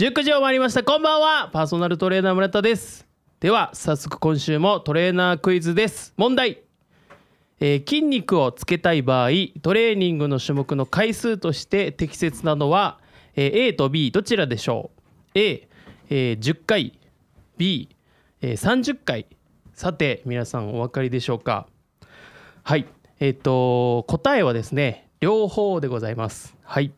19時を回りました。こんばんは。パーソナルトレーナー村田です。では早速今週もトレーナークイズです。問題、えー筋肉をつけたい場合トレーニングの種目の回数として適切なのは、えー A と B どちらでしょう？A、えー10回 B、えー30回さて皆さんお分かりでしょうか？はい。えっ、と答えはですね両方でございます。はい、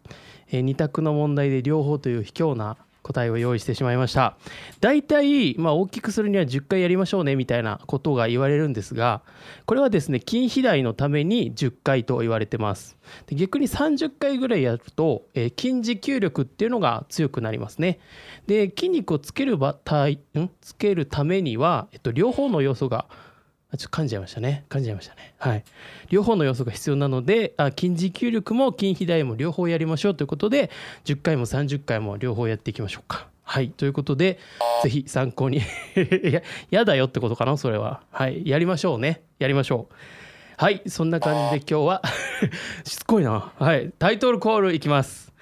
え2択の問題で両方という卑怯な答えを用意してしまいました。大体、まあ、大きくするには10回やりましょうねみたいなことが言われるんですがこれはですね筋肥大のために10回と言われてます。で逆に30回ぐらいやると、えー筋持久力っていうのが強くなりますね。で筋肉をつける場体ん？つけるためには、えっと、両方の要素がちょっと噛んじゃいましたね。噛んじゃいましたね。はい。両方の要素が必要なのであ筋持久力も筋肥大も両方やりましょうということで10回も30回も両方やっていきましょうか。はい。ということでぜひ参考に。いややだよってことかなそれは。はい。やりましょうね。やりましょう。はい。そんな感じで今日は。しつこいな。はい。タイトルコールいきます。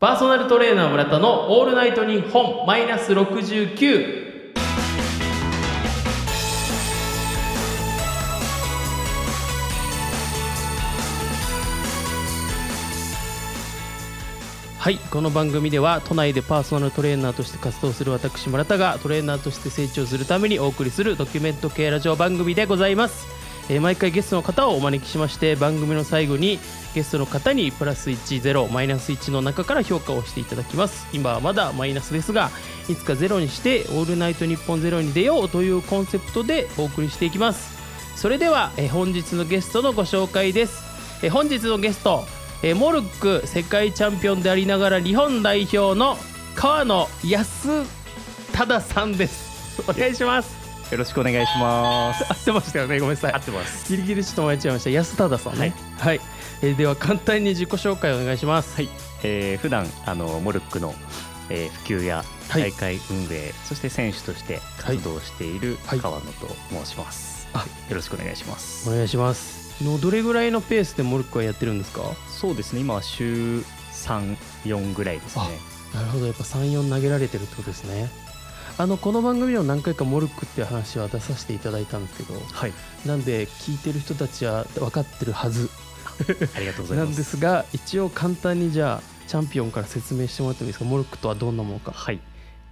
パーソナルトレーナー村田のオールナイトニッポンマイナス69はいこの番組では都内でパーソナルトレーナーとして活動する私村田がトレーナーとして成長するためにお送りするドキュメント系ラジオ番組でございます、えー毎回ゲストの方をお招きしまして番組の最後にゲストの方にプラス10マイナス1の中から評価をしていただきます。今はまだマイナスですがいつかゼロにしてオールナイトニッポンゼロに出ようというコンセプトでお送りしていきます。それでは、えー本日のゲストのご紹介です、えー本日のゲスト、えーモルック世界チャンピオンでありながら日本代表の川野康忠さんです。お願いします。よろしくお願いします。合ってましたよねごめんなさい。合ってます。ギリギリちょっと間違えました。安忠さんね。はい、えーでは簡単に自己紹介お願いします。はい。えー、普段あのモルックの、えー普及やはい。大会運営、そして選手として活動しているはい。川野と申します。あ。よろしくお願いします。お願いしますのどれぐらいのペースでモルックはやってるんですか？そうですね。今は週三四ぐらいですね。なるほどやっぱ34投げられてるってことですねあのこの番組でも何回かモルックっていう話は出させていただいたんですけどはい。なんで聞いてる人たちは分かってるはず ありがとうございなます。んですが一応簡単にじゃあチャンピオンから説明してもらってもいいですか？モルックとはどんなものかはい。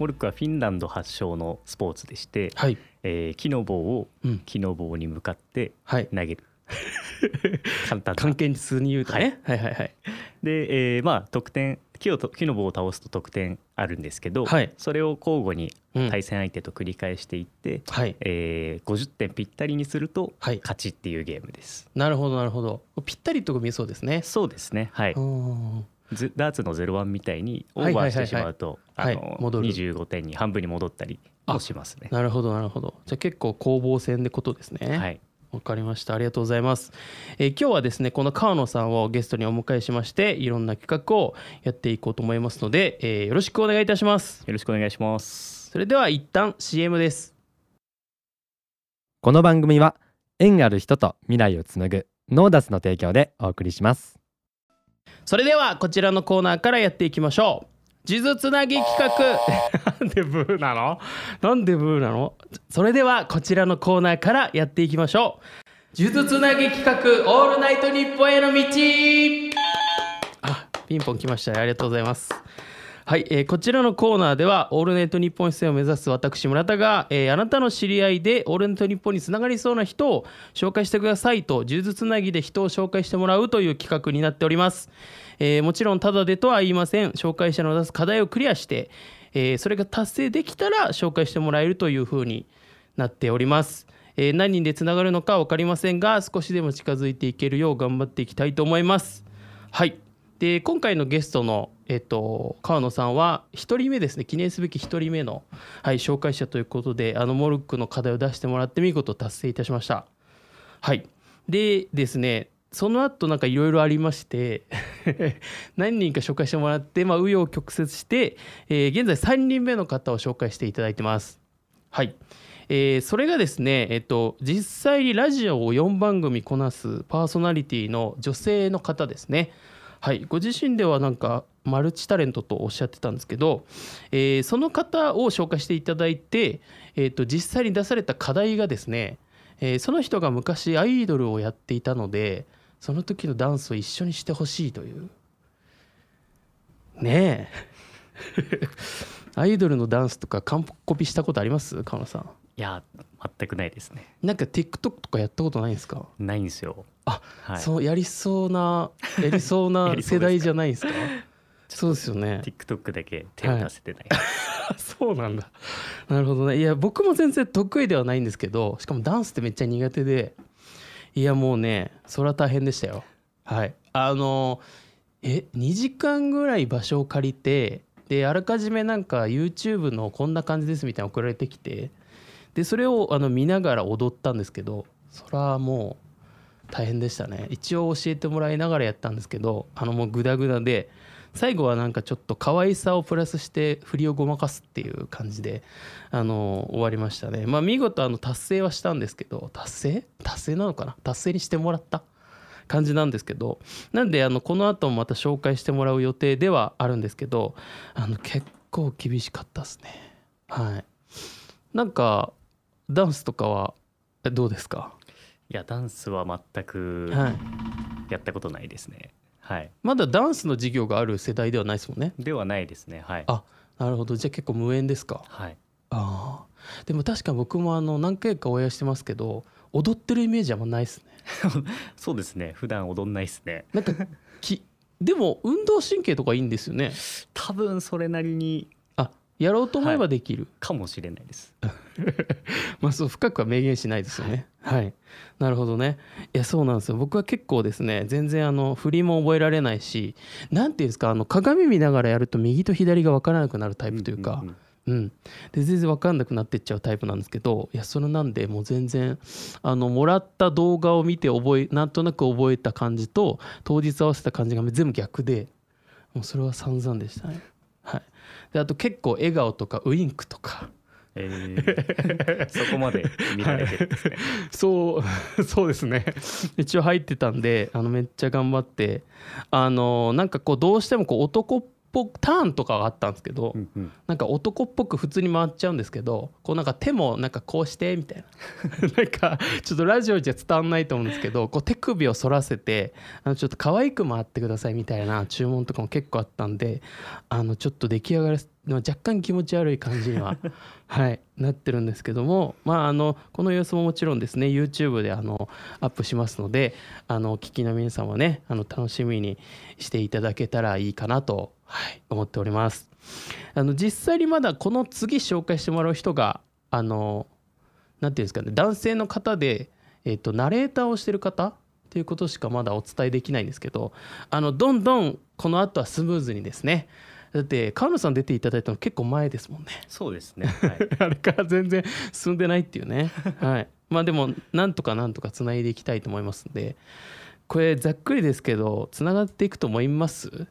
モルックはフィンランド発祥のスポーツでして、はいえー木の棒をうん木の棒に向かってはい投げる。簡単な。関係数に言うとね、はい、はいはいで、えーまあ得点木をと木の棒を倒すと得点あるんですけど、はい。それを交互にうん。対戦相手と繰り返していって、はい。えー50点ぴったりにするとはい。勝ちっていうゲームです。なるほどなるほど。ぴったりと見えそうですね。そうですね。はい、ダーツの01みたいにオはいーバーはいはい。はいしてしまうとはい。あの戻る25点に半分に戻ったりもしますね。なるほどなるほど。じゃあ結構攻防戦ってことですね。はい、わかりました。ありがとうございます、えー今日はですねこの川野さんをゲストにお迎えしましていろんな企画をやっていこうと思いますので、えーよろしくお願いいたします。よろしくお願いします。それでは一旦 CM です。この番組は縁ある人と未来をつなぐノーダスの提供でお送りします。それではこちらのコーナーからやっていきましょう数珠つなぎ企画。なんでブーなの？なんでブーなの？それではこちらのコーナーからやっていきましょう。数珠つなぎ企画オールナイトニッポンへの道。あピンポン来ましたよ。ありがとうございます。はい、えーこちらのコーナーではオールナイトニッポン出演を目指す私村田が、えーあなたの知り合いでオールナイトニッポンにつながりそうな人を紹介してくださいと数珠つなぎで人を紹介してもらうという企画になっております、えーもちろんただでとは言いません。紹介者の出す課題をクリアして、えーそれが達成できたら紹介してもらえるというふうになっております。えー何人でつながるのか分かりませんが少しでも近づいていけるよう頑張っていきたいと思います。はい。で今回のゲストの、えっと、川野さんは1人目ですね。記念すべき1人目の、はい、紹介者ということであのモルックの課題を出してもらって見事達成いたしました。はい。でですねその後なんかいろいろありまして 何人か紹介してもらってまあ紆余曲折して、えー現在3人目の方を紹介していただいてます。はい。えーそれがですね、えっと、実際にラジオを4番組こなすパーソナリティの女性の方ですね。はい、ご自身ではなんかマルチタレントとおっしゃってたんですけど、えーその方を紹介していただいて、えー、と実際に出された課題がですね、えーその人が昔アイドルをやっていたのでその時のダンスを一緒にしてほしいという。ねえ。アイドルのダンスとか完コピしたことあります？川野さん。いや全くないですね。なんか TikTok とかやったことないんですか、ないんですよ。あはい。そうやりそうなやりそうな 世代じゃないですか？そうですよね。TikTok だけ手を出せてない、そうなんだ。なるほどね。いや僕も全然得意ではないんですけどしかもダンスってめっちゃ苦手でいやもうねそれは大変でしたよ。はい。あのえ2時間ぐらい場所を借りてであらかじめなんか YouTube のこんな感じですみたいな送られてきてでそれをあの見ながら踊ったんですけどそれはもう大変でしたね。一応教えてもらいながらやったんですけどあのもうグダグダで最後はなんかちょっと可愛さをプラスして振りをごまかすっていう感じであの終わりましたね。まあ見事あの達成はしたんですけど達成？達成なのかな？達成にしてもらった感じなんですけどなんであのこの後もまた紹介してもらう予定ではあるんですけどあの結構厳しかったですね。はい。なんかダンスとかはえどうですか、いやダンスは全くはい、やったことないですね。はいまだダンスの授業がある世代ではないですもんね。ではないですね。はい。あなるほど。じゃあ結構無縁ですか。はい。ああ。でも確か僕もあの何回かお会いしてますけど踊ってるイメージはあんまないですね。そうですね。普段踊んないですね。なんかきでも運動神経とかいいんですよね。多分それなりにあやろうと思えばできる、かもしれないです。まあそう深くは明言しないですよね。はい、なるほどね。いやそうなんですよ。僕は結構ですね全然あの振りも覚えられないしなんていうんですかあの鏡見ながらやると右と左が分からなくなるタイプというか、んんん。うん、で全然分かんなくなってっちゃうタイプなんですけどいやそれなんでもう全然あのもらった動画を見て覚えなんとなく覚えた感じと当日合わせた感じが全部逆でもうそれは散々でしたね。はい、であと結構笑顔とかウインクとか。えー。そこまで見られてるんですね、そう そうですね。一応入ってたんであのめっちゃ頑張って。あのなんかこうどうしてもこう男っぽくターンとかがあったんですけど、うんうん。なんか男っぽく普通に回っちゃうんですけどこうなんか手もなんかこうしてみたいな。なんかちょっとラジオじゃ伝わんないと思うんですけどこう手首を反らせてあのちょっと可愛く回ってくださいみたいな注文とかも結構あったんであのちょっと出来上がり若干気持ち悪い感じには、はい、なってるんですけども、まあ、あのこの様子ももちろんですね YouTube であのアップしますのであのお聞きの皆さんはねあの楽しみにしていただけたらいいかなと、はい、思っております。あの実際にまだこの次紹介してもらう人があのなんていうんですかね男性の方で、えっとナレーターをしてる方っていうことしかまだお伝えできないんですけどあのどんどんこの後はスムーズにですねだって川野さん出ていただいたの結構前ですもんね。そうですね、はい、あれから全然進んでないっていうね。はい。まあでもなんとかなんとかつないでいきたいと思いますんでこれざっくりですけどつながっていくと思います？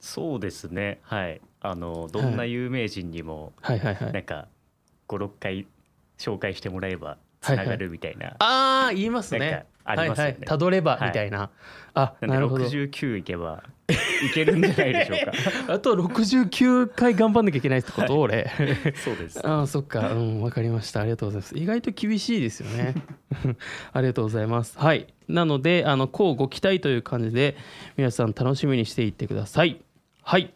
そうですね。はい。あのどんな有名人にもはいはいはい。なんか56回紹介してもらえばつながるみたいな、ああ言いますね。ありますよね。はいはい、たどればはい。みたいな、あなんでなるほど。69いけばいけるんじゃないでしょうか。あと69回頑張んなきゃいけないってこと、俺。そうです。ああそっか。うんわかりました。ありがとうございます。意外と厳しいですよね。ありがとうございます。はい。なのであのこうご期待という感じで皆さん楽しみにしていってくださいはい、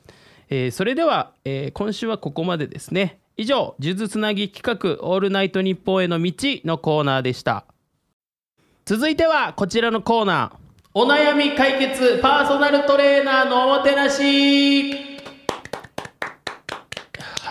えーそれでは、えー今週はここまでですね。以上「数珠つなぎ企画オールナイトニッポンへの道」のコーナーでした。続いてはこちらのコーナー。お悩み解決パーソナルトレーナーのおもてなし。は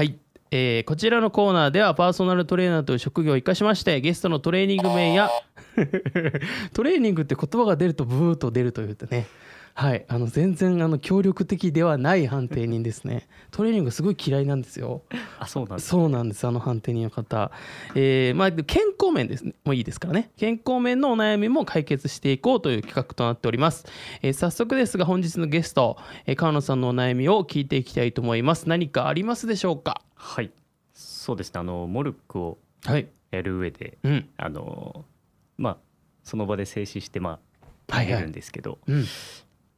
い、えーこちらのコーナーではパーソナルトレーナーという職業を生かしましてゲストのトレーニング名や トレーニングって言葉が出るとブーッと出るというね。はい。あの全然あの協力的ではない判定人ですね。トレーニングすごい嫌いなんですよ。あそうなんですそうなんですあの判定人の方、えーまあ、健康面ですねもういいですからね。健康面のお悩みも解決していこうという企画となっております、えー早速ですが本日のゲスト、えー川野さんのお悩みを聞いていきたいと思います。何かありますでしょうか？はい。そうですね。あのモルックをはい。やる上でうん。あのまあその場で静止してまあはいはい。投げるんですけど、うん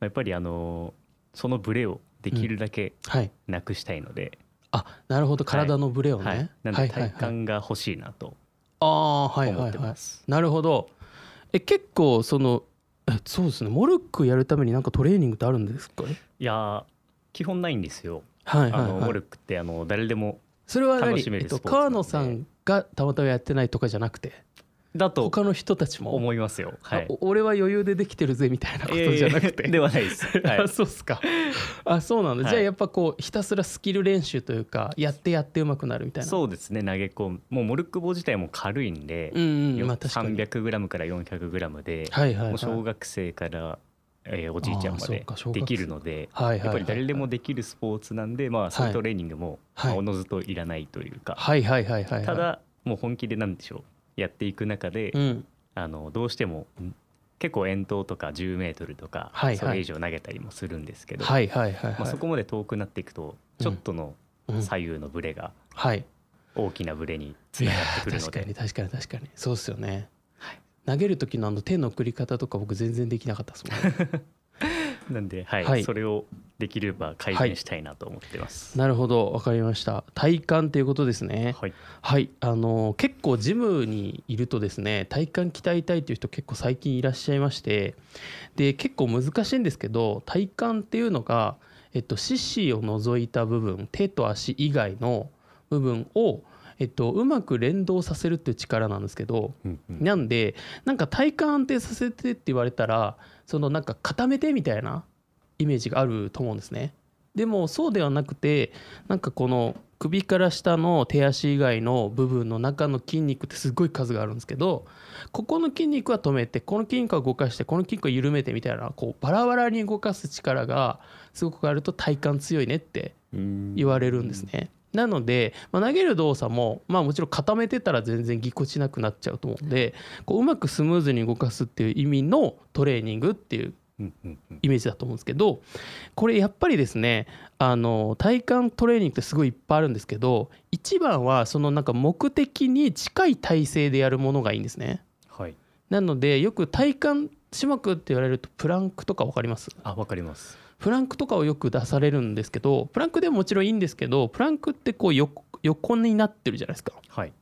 やっぱりあのそのブレをできるだけはい。なくしたいので、あなるほど。体のブレをね、はい、なんではいはいはい。体幹が欲しいなとああはい思っはい。はいてます。なるほど。え結構そのえそうですね。モルックやるためになんかトレーニングってあるんですか？ねいやー基本ないんですよ。はいはいはい。あのモルックってあの誰でもそれは何？楽しめえっと川野さんがたまたまやってないとかじゃなくて？だと他の人たちも？思いますよ。はい。俺は余裕でできてるぜみたいなことじゃなくて、えー ではないです。はい。あそうっすか。あそうなんだ、はい。じゃあやっぱこうひたすらスキル練習というかやってやってうまくなるみたいな。そうですね。投げ込む。もうモルック棒自体も軽いんで、うんうん。よまあ確かに。300g から 400g で、はいはいはい。もう小学生から、えーおじいちゃんまでできるのではいはいはいやっぱり誰でもできるスポーツなんで、まあ、そういうトレーニングも、おのずといらないというか、はいはいはいはいはい。ただもう本気でなんでしょうやっていく中で、うん。あのどうしてもん結構遠投とか10メートルとか、はいはい。それ以上投げたりもするんですけど、はいはいはいはい、まあ、そこまで遠くなっていくとちょっとのうん。左右のブレがはい。大きなブレにつながってくるの確かでに確かに確かに。そうっすよね、はい。投げる時のあの手の振り方とか僕全然できなかったですもんね なんで、はい。はい。それをできれば改善したいなと思ってます。なるほど。わかりました。体幹っていうことですね。はい、はい。あの結構ジムにいるとですね体幹鍛えたいという人結構最近いらっしゃいましてで結構難しいんですけど体幹っていうのが、えっと、四肢を除いた部分手と足以外の部分を、えっと、うまく連動させるっていう力なんですけどうんうん。なんでなんか体幹安定させてって言われたらそのなんか固めてみたいなイメージがあると思うんですね。でもそうではなくてなんかこの首から下の手足以外の部分の中の筋肉ってすごい数があるんですけどここの筋肉は止めてこの筋肉は動かしてこの筋肉は緩めてみたいなこうバラバラに動かす力がすごくあると体幹強いねって言われるんですね。なので、まあ、投げる動作も、まあ、もちろん固めてたら全然ぎこちなくなっちゃうと思うんでこううまくスムーズに動かすっていう意味のトレーニングっていうイメージだと思うんですけどこれやっぱりですねあの体幹トレーニングってすごいいっぱいあるんですけど一番はそのなんか目的に近い体勢でやるものがいいんですね。はい、なのでよく体幹種目って言われるとプランクとか分かります？あわかります。プランクとかをよく出されるんですけどプランクでももちろんいいんですけどプランクってこう横になってるじゃないですか。はい、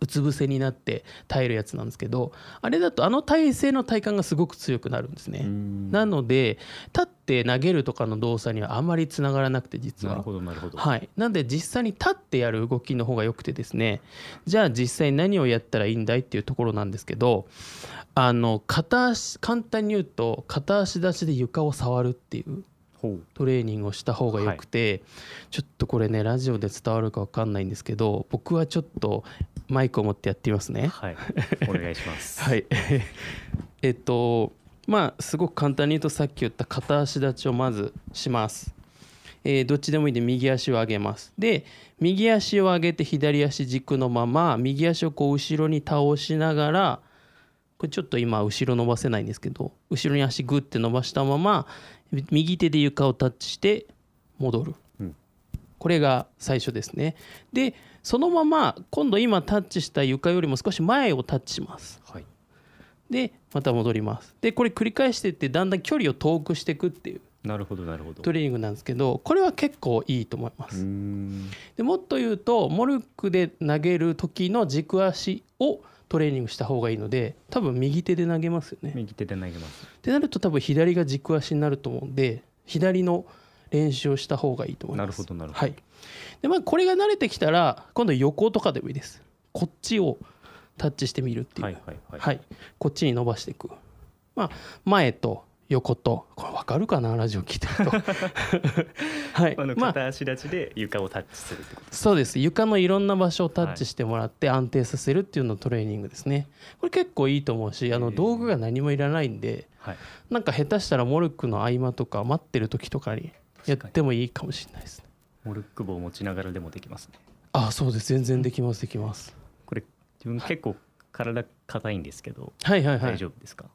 うつ伏せになって耐えるやつなんですけどあれだとあの体勢の体幹がすごく強くなるんですね。なので立って投げるとかの動作にはあまりつながらなくて実はなるほどなるほど。はい、なんで実際に立ってやる動きの方が良くてですねじゃあ実際何をやったらいいんだいっていうところなんですけどあの片足簡単に言うと片足出しで床を触るっていうトレーニングをした方がよくて、ちょっとこれねラジオで伝わるか分かんないんですけど僕はちょっとマイクを持ってやってみますね。はい、お願いします。はい。えっとまあすごく簡単に言うとさっき言った片足立ちをまずします、えーどっちでもいいんで右足を上げます。で右足を上げて左足軸のまま右足をこう後ろに倒しながらこれちょっと今後ろ伸ばせないんですけど後ろに足グッて伸ばしたまま右手で床をタッチして戻る、うん。これが最初ですね。でそのまま今度今タッチした床よりも少し前をタッチします。はい、でまた戻ります。でこれ繰り返していってだんだん距離を遠くしていくっていうなるほどなるほど。トレーニングなんですけどこれは結構いいと思います。ん。でもっと言うとモルックで投げる時の軸足をトレーニングした方がいいので多分右手で投げますよね。右手で投げます。ってなると多分左が軸足になると思うんで左の練習をした方がいいと思います。なるほどなるほど。はい。でまあこれが慣れてきたら今度横とかでもいいです。こっちをタッチしてみるっていう。はいはいはい。はい、こっちに伸ばしていく、まあ、前と横と。これ分かるかな？ラジオ聞いてると。はい。あのまあ。片足立ちで床をタッチするってことです。そうです。床のいろんな場所をタッチしてもらって安定させるっていうのトレーニングですね。これ結構いいと思うしあの道具が何もいらないんではい。なんか下手したらモルックの合間とか待ってる時とかにやってもいいかもしれないですね。モルック棒を持ちながらでもできますね。あそうです。全然できますできます。これ自分結構体硬いんですけど、はいはいはい。大丈夫ですか？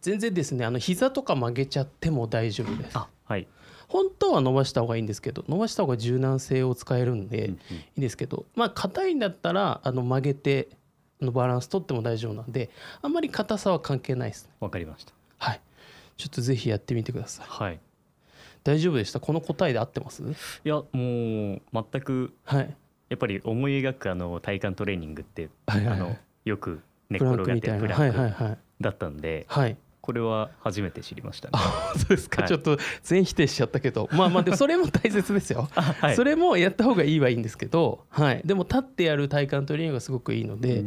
全然ですね。あの膝とか曲げちゃっても大丈夫です。あはい。本当は伸ばした方がいいんですけど伸ばした方が柔軟性を使えるんで、うんうん。いいですけどまあ硬いんだったらあの曲げてあのバランス取っても大丈夫なんであんまり硬さは関係ないですね。わかりました。はい。ちょっとぜひやってみてください。はい。大丈夫でした？この答えで合ってます？いやもう全くはい。やっぱり思い描くあの体幹トレーニングって、はいはいはい。あのよく寝っ転がっクみたいな。てプランクはいはいはいだったんで、はい。これは初めて知りましたね。あそうですか、はいちょっと全否定しちゃったけどまあまあでもそれも大切ですよあ はいそれもやった方がいいはいいんですけど、はい、でも立ってやる体幹トレーニングがすごくいいので、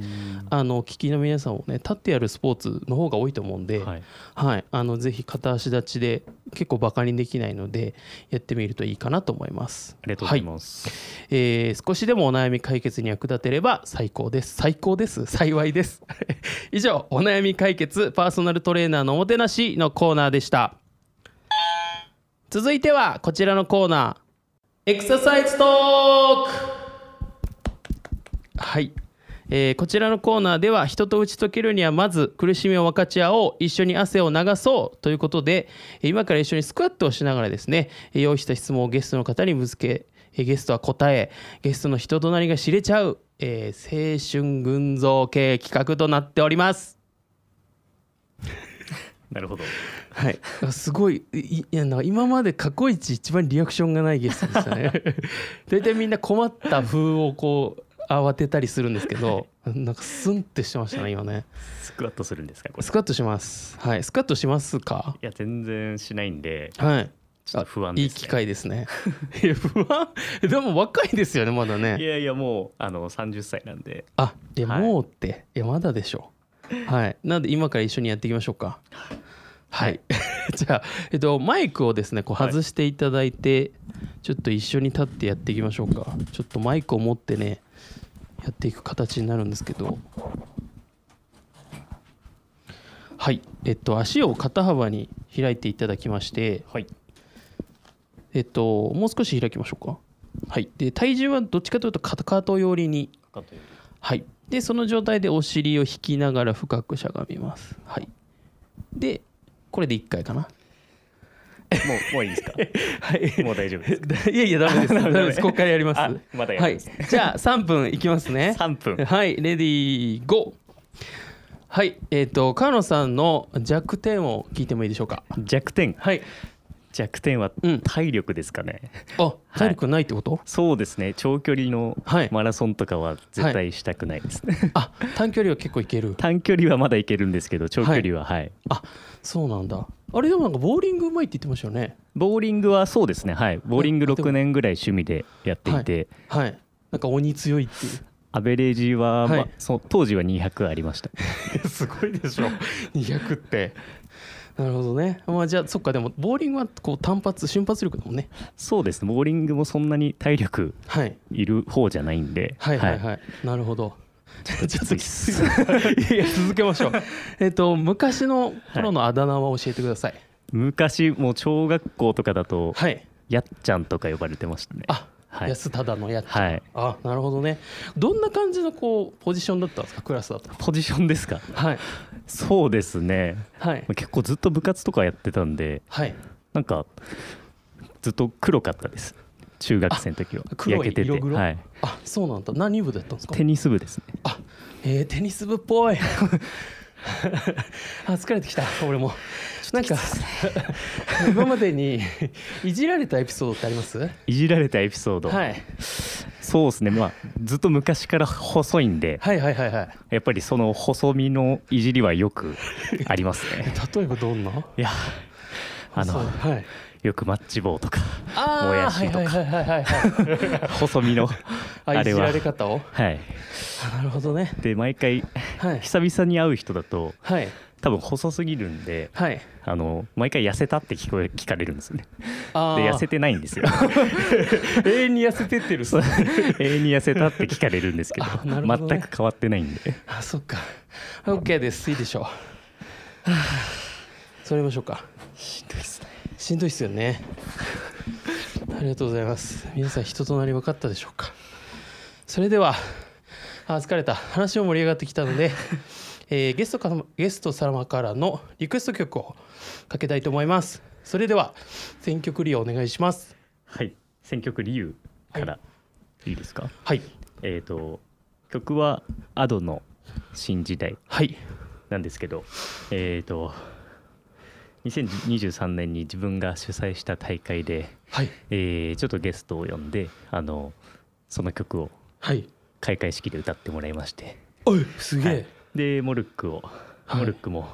あの聞きの皆さんもね立ってやるスポーツの方が多いと思うんで、はいはい、あのぜひ片足立ちで結構バカにできないのでやってみるといいかなと思います。ありがとうございます。えー少しでもお悩み解決に役立てれば最高です。最高です。幸いです。以上、お悩み解決パーソナルトレーナーのおもてなしのコーナーでした。続いてはこちらのコーナー、エクササイズトークはい。えーこちらのコーナーでは人と打ち解けるにはまず苦しみを分かち合おう一緒に汗を流そうということで今から一緒にスクワットをしながらですね用意した質問をゲストの方にぶつけゲストは答えゲストの人となりが知れちゃう、えー青春群像系企画となっております。なるほど。はい、すごいいいやなんか今まで過去一一番リアクションがないゲストでしたね。大体みんな困った風をこう慌てたりするんですけどなんかスンってしてましたね今ね。スクワットするんですかこれ。スクワットします。はい。スクワットしますか？いや全然しないんではい。ちょっと不安です、ね。いい機会ですね。いや不安。でも若いですよねまだいねやいやもうあの30歳なんで。あいやはいもうって、い、やまだでしょはい。なんで今から一緒にやっていきましょうか。はい、じゃあ、えっと、マイクをですねこうはい。外していただいて、ちょっと一緒に立ってやっていきましょうか。ちょっとマイクを持ってねやっていく形になるんですけど。はい。えっと足を肩幅に開いていただきましてはい。えっともう少し開きましょうか。はい。で体重はどっちかというと肩かと寄りに。はいでその状態でお尻を引きながら深くしゃがみます。はい。でこれで1回かな。もうもういいですか？はい。もう大丈夫です。いやいやダメです。ダメですここからやります。あまだやはいるんですね。じゃあ3分いきますね。3分。はい。レディーゴー。はい。えっ、と川野さんの弱点を聞いてもいいでしょうか？弱点。はい弱点はうん。体力ですかね。あ体力ないってこと、そうですね。長距離のはい。マラソンとかは絶対したくないですね。あ短距離は結構いける。短距離はまだいけるんですけど長距離ははい。あそうなんだ。あれでもなんかボーリングうまいって言ってましたよね。ボーリングはそうですね。はい。ボーリングあでも6年ぐらい趣味でやっていて、はい。なんか鬼強いっていう。アベレージは、はい。まあそう当時は200ありました。すごいでしょ。200ってなるほどね。まあじゃあそっかでもボーリングはこう単発瞬発力だもんね。そうですね。ボーリングもそんなに体力はい。いる方じゃないんで、はいはいはい、なるほど。ちょっときつい いや続けましょう。えっと昔の頃のあだ名は教えてください。昔もう小学校とかだと、はい。やっちゃんとか呼ばれてましたね。あ、はい。安忠のやっちゃん、はい。あなるほどね。どんな感じのこうポジションだったんですかクラスだと。ポジションですか？はいそうですね。はい結構ずっと部活とかやってたんで、はいなんかずっと黒かったです。中学生の時は焼けてて、はい。あそうなんだ何部だったんですか？テニス部ですね。あえー、テニス部っぽい あ疲れてきた俺も。なんか今までにいじられたエピソードってあります？いじられたエピソード、はい、そうですね。まあずっと昔から細いんで、はいはいはいはい。やっぱりその細身のいじりはよくありますね。例えばどんな？いや、あのはい。よくマッチ棒とかもやしとか。細身のああれはいじられ方を？はい。あなるほどね。で毎回はい。久々に会う人だとはい。多分細すぎるんで。はい。あの毎回痩せたって聞こえ聞かれるんですね。あー。で痩せてないんですよ。永遠に痩せてってる 永遠に痩せたって聞かれるんですけどね。全く変わってないんで。あそっか。OK です。いいでしょう。はあそれましょうか。しんどいですね。しんどいっすよね。ありがとうございます。皆さん人となり分かったでしょうか。それではあ疲れた。話も盛り上がってきたので、えーゲストからゲスト様からのリクエスト曲をかけたいと思います。それでは選曲利用お願いします。はい。選曲理由からい。いですか？はい。えっ、と曲は Ado の新時代はい。なんですけど、えっ、と2023年に自分が主催した大会で、はい。えーちょっとゲストを呼んであのその曲をはい開会式で歌ってもらいまして。おいすげえ、はい。でモルックを、はい。モルックも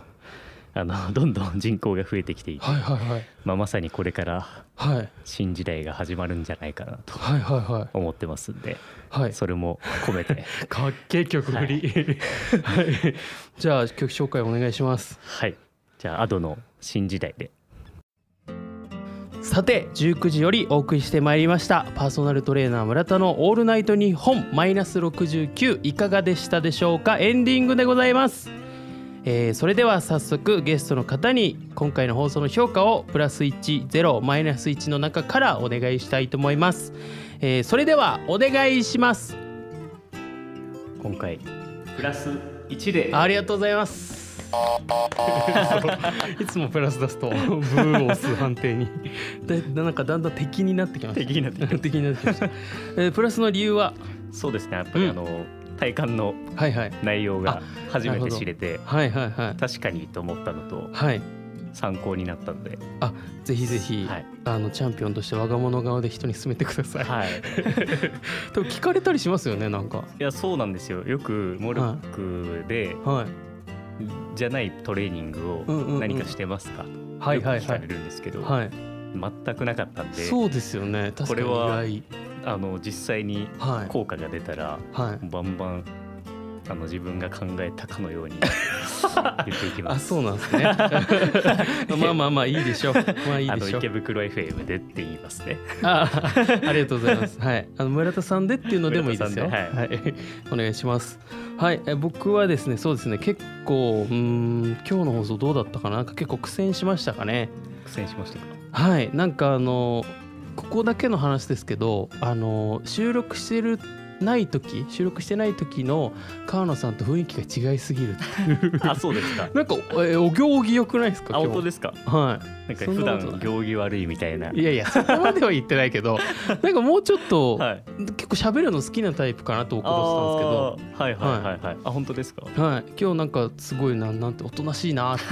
あの どんどん人口が増えてきていて、はい、はいはい。まあ、まさにこれからはい。新時代が始まるんじゃないかなとはいはいはい。思ってますんではい。それも込めて。かっけえ曲振り。はい、じゃあ曲紹介お願いします。はい。じゃあ Ado の新時代でさて19時よりお送りしてまいりました。パーソナルトレーナー村田の「オールナイトニッポンマイナス69」いかがでしたでしょうか？エンディングでございます、えーそれでは早速ゲストの方に今回の放送の評価をプラス10マイナス1の中からお願いしたいと思います、えーそれではお願いします。今回プラス1で。ありがとうございます いつもプラス出すとブーを押す判定に。でなんかだんだん敵になってきました。敵になってきま敵になってきました、えープラスの理由は？そうですね。やっぱりうん。あの、体感のはいはい。内容が初めて知れてはいはいはい。確かにと思ったのとはい。参考になったので、ぜひぜひ、はい。あのチャンピオンとして我が物顔で人に勧めてください、はい、でも聞かれたりしますよねなんか。いやそうなんですよ。よくモルックで、はいじゃないトレーニングうんうんうん。を何かしてますか、はいはいはよく聞かれいるんですけど、はい。全くなかったんでそうですよね。これは意あの実際に効果が出たら、はい。バンバンあの自分が考えたかのように 言っていきます。あそうなんですね まあまあまあいいでしょうまあいいでしょう池袋 FM でって言いますね。あありがとうございます。はい、あの村田さんでっていうのでもいいですよ。村田さんはい、お願いします。はい、え僕はですね、そうですね、結構、うーん、今日の放送どうだったかな、なんか結構苦戦しましたかね？苦戦しましたか？はい、なんかあの、ここだけの話ですけど、あの収録してる。ない時収録してない時の川野さんと雰囲気が違いすぎる あそうですか。なんかえお行儀良くないですか本当ですか？はなんか普段行儀悪いみたいな。いいやいやそこまでは言ってないけど なんかもうちょっと、はい。結構喋るの好きなタイプかなと僕思ってたんですけどあーはいはいはいはい。あ本当ですか？はい、今日なんかすごいななんておとなしいなって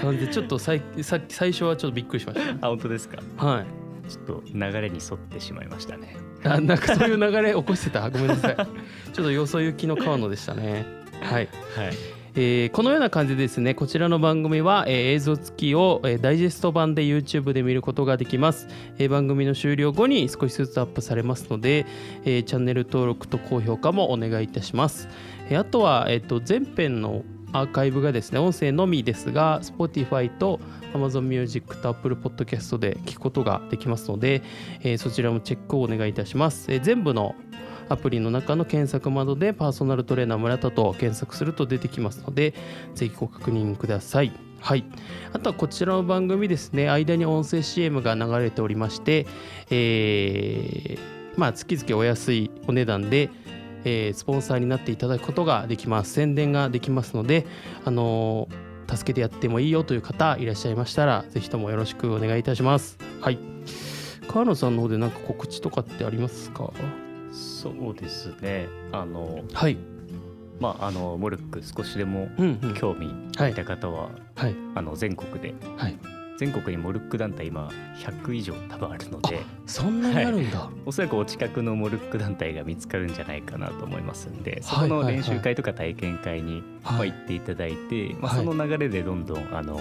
感じでちょっとさい さっき最初はちょっとびっくりしましあ本当ですか？たはいちょっと流れに沿ってしまいましたね。あ なんかそういう流れ起こしてた？ごめんなさい。ちょっとよそ行きの川野でしたね。はい。はい。えーこのような感じでですねこちらの番組は、えー映像付きを、えーダイジェスト版で YouTube で見ることができます、えー番組の終了後に少しずつアップされますので、えーチャンネル登録と高評価もお願いいたします、えーあとは、えー、と前編のアーカイブがですね音声のみですが Spotify と Amazon Music と Apple Podcast で聞くことができますので、えーそちらもチェックをお願いいたします、えー全部のアプリの中の検索窓でパーソナルトレーナー村田と検索すると出てきますのでぜひご確認ください。はい、あとはこちらの番組ですね間に音声 CM が流れておりまして、えーまあ月々お安いお値段で、えースポンサーになっていただくことができます。宣伝ができますのであのー助けてやってもいいよという方いらっしゃいましたらぜひともよろしくお願いいたします。はい。川野さんの方で何か告知とかってありますか？そうですね。あのはい。まああのモルック少しでも興味はい。いた方は、はい。あの全国ではい全国にモルック団体今100以上多分あるのでそんなにあるんだ、おそらくお近くのモルック団体が見つかるんじゃないかなと思いますんでそこはい。はいはいの練習会とか体験会に、行っていただいて、まあ、はいその流れでどんどん、あの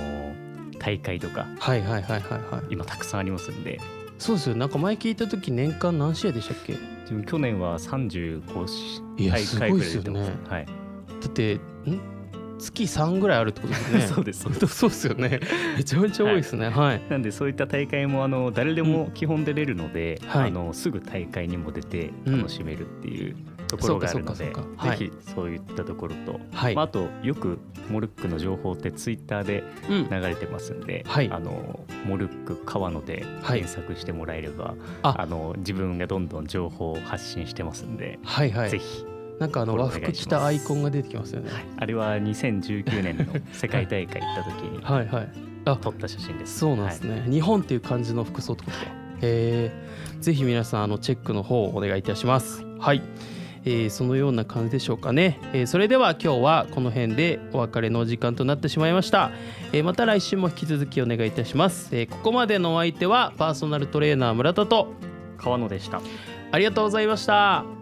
大会とかはいはいはいはいはい。今たくさんありますんで。そうですよ。なんか前聞いた時年間何試合でしたっけ？だ自分去年は35しいや大会ぐらい出てます、はい、ってん？月3ぐらいあるってことですね。そうですそうです。そうですよね。めちゃめちゃ多いですね。はい、なんでそういった大会もあの誰でも基本出れるので、はい。あのすぐ大会にも出てうん。楽しめるっていうところがあるので、ぜひそういったところと、はい、まあ、あとよくモルックの情報ってツイッターでうん。流れてますんで、はい。あのモルック川野ではい。検索してもらえれば、あ。あの自分がどんどん情報を発信してますんで、はいはい。ぜひなんかあの和服着たアイコンが出てきますよね。あれは2019年の世界大会行った時に はいはい。あ撮った写真です。そうなんですね、日本っていう感じの服装ってことか。へえぜひ皆さんあのチェックの方をお願いいたします。はい。えーそのような感じでしょうかね、えーそれでは今日はこの辺でお別れのお時間となってしまいました、えーまた来週も引き続きお願いいたします、えーここまでのお相手はパーソナルトレーナー村田と川野でした。ありがとうございました